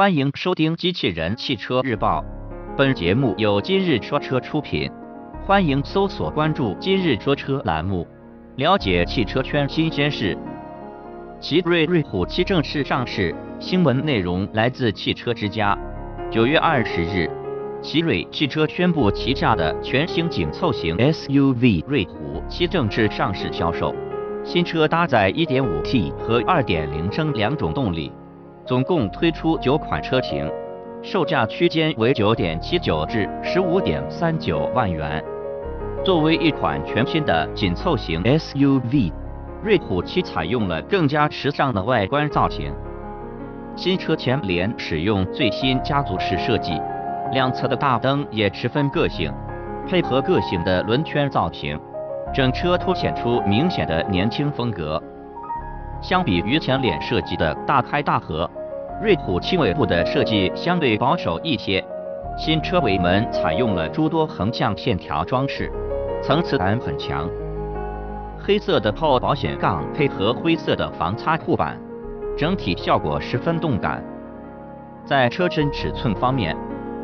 欢迎收听《机器人汽车日报》，本节目由今日说车出品。欢迎搜索关注“今日说车”栏目，了解汽车圈新鲜事。奇瑞瑞虎七正式上市，新闻内容来自汽车之家。九月二十日，奇瑞汽车宣布旗下的全新紧凑型 SUV 瑞虎七正式上市销售。新车搭载 1.5T 和2.0升两种动力，总共推出九款车型，售价区间为9.79至15.39万元。作为一款全新的紧凑型 SUV，瑞虎七采用了更加时尚的外观造型。新车前脸使用最新家族式设计，两侧的大灯也十分个性，配合个性的轮圈造型。整车凸显出明显的年轻风格。相比于前脸设计的大开大合，瑞虎七尾部的设计相对保守一些。新车尾门采用了诸多横向线条装饰，层次感很强。黑色的后保险杠配合灰色的防擦护板，整体效果十分动感。在车身尺寸方面，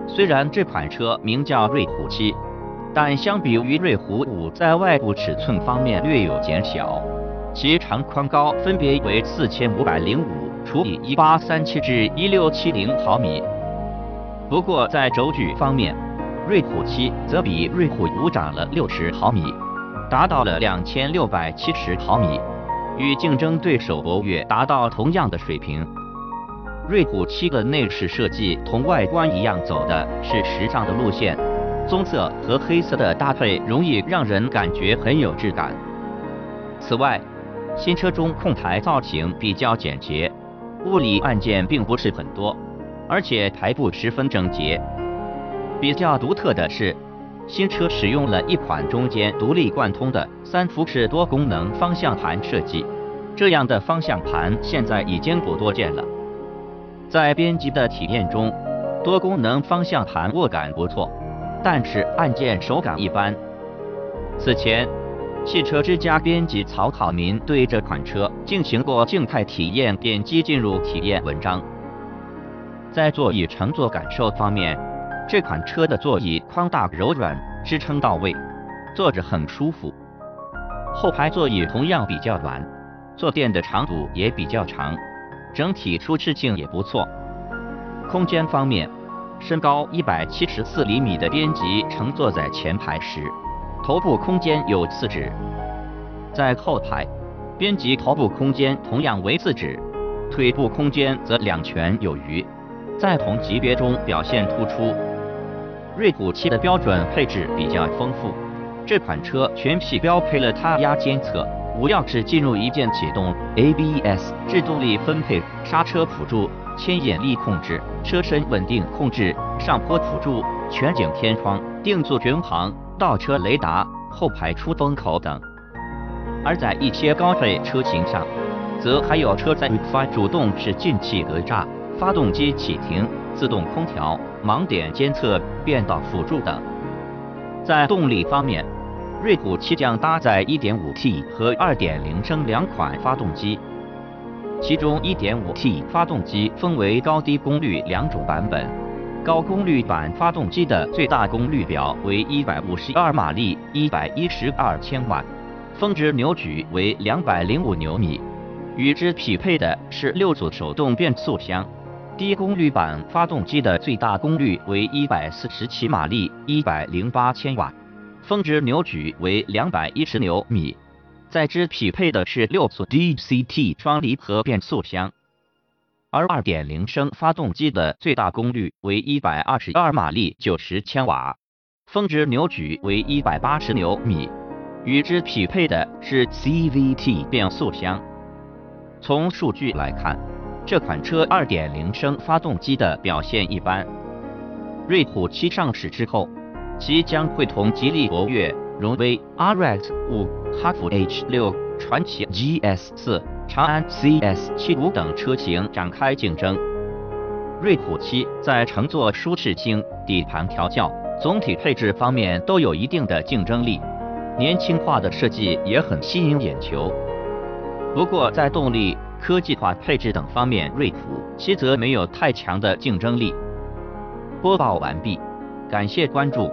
虽然这款车名叫瑞虎七。但相比于瑞虎五，在外部尺寸方面略有减小，其长宽高分别为四千五百零五除以一八三七至一六七零毫米。不过在轴距方面，瑞虎七则比瑞虎五长了六十毫米，达到了两千六百七十毫米，与竞争对手博越达到同样的水平。瑞虎七的内饰设计同外观一样，走的是时尚的路线。棕色和黑色的搭配容易让人感觉很有质感。此外，新车中控台造型比较简洁，物理按键并不是很多，而且排布十分整洁。比较独特的是，新车使用了一款中间独立贯通的三辐式多功能方向盘设计，这样的方向盘现在已经不多见了。在编辑的体验中，多功能方向盘握感不错。但是按键手感一般。此前，汽车之家编辑曹考民对这款车进行过静态体验，点击进入体验文章。在座椅乘坐感受方面，这款车的座椅宽大柔软，支撑到位，坐着很舒服。后排座椅同样比较软，坐垫的长度也比较长，整体舒适性也不错。空间方面。身高一百七十四厘米的编辑乘坐在前排时，头部空间有四指；在后排，编辑头部空间同样为四指，腿部空间则两拳有余，在同级别中表现突出。瑞虎七的标准配置比较丰富，这款车全系标配了胎压监测、无钥匙进入一键启动、ABS 制动力分配、刹车辅助。牵引力控制、车身稳定控制、上坡辅助、全景天窗、定速巡航、倒车雷达、后排出风口等。而在一些高配车型上，则还有车载发主动式进气格栅、发动机启停、自动空调、盲点监测、变道辅助等。在动力方面，瑞虎七将搭载 1.5T 和2.0升两款发动机。其中 1.5T 发动机分为高低功率两种版本，高功率版发动机的最大功率表为152马力，112千瓦，峰值扭矩为205牛米。与之匹配的是六速手动变速箱，低功率版发动机的最大功率为147马力，108千瓦，峰值扭矩为210牛米。在之匹配的是六速 DCT 双离合变速箱，而2.0升发动机的最大功率为122马力，90千瓦，峰值扭矩为180牛米。与之匹配的是 CVT 变速箱。从数据来看，这款车2.0升发动机的表现一般。瑞虎七上市之后，其将会同吉利博越。荣威、RX 五、哈弗 H 六、传祺 GS 四、长安 CS 七五等车型展开竞争。瑞虎七在乘坐舒适性、底盘调教、总体配置方面都有一定的竞争力，年轻化的设计也很吸引眼球。不过在动力、科技化配置等方面瑞虎7则没有太强的竞争力。播报完毕，感谢关注。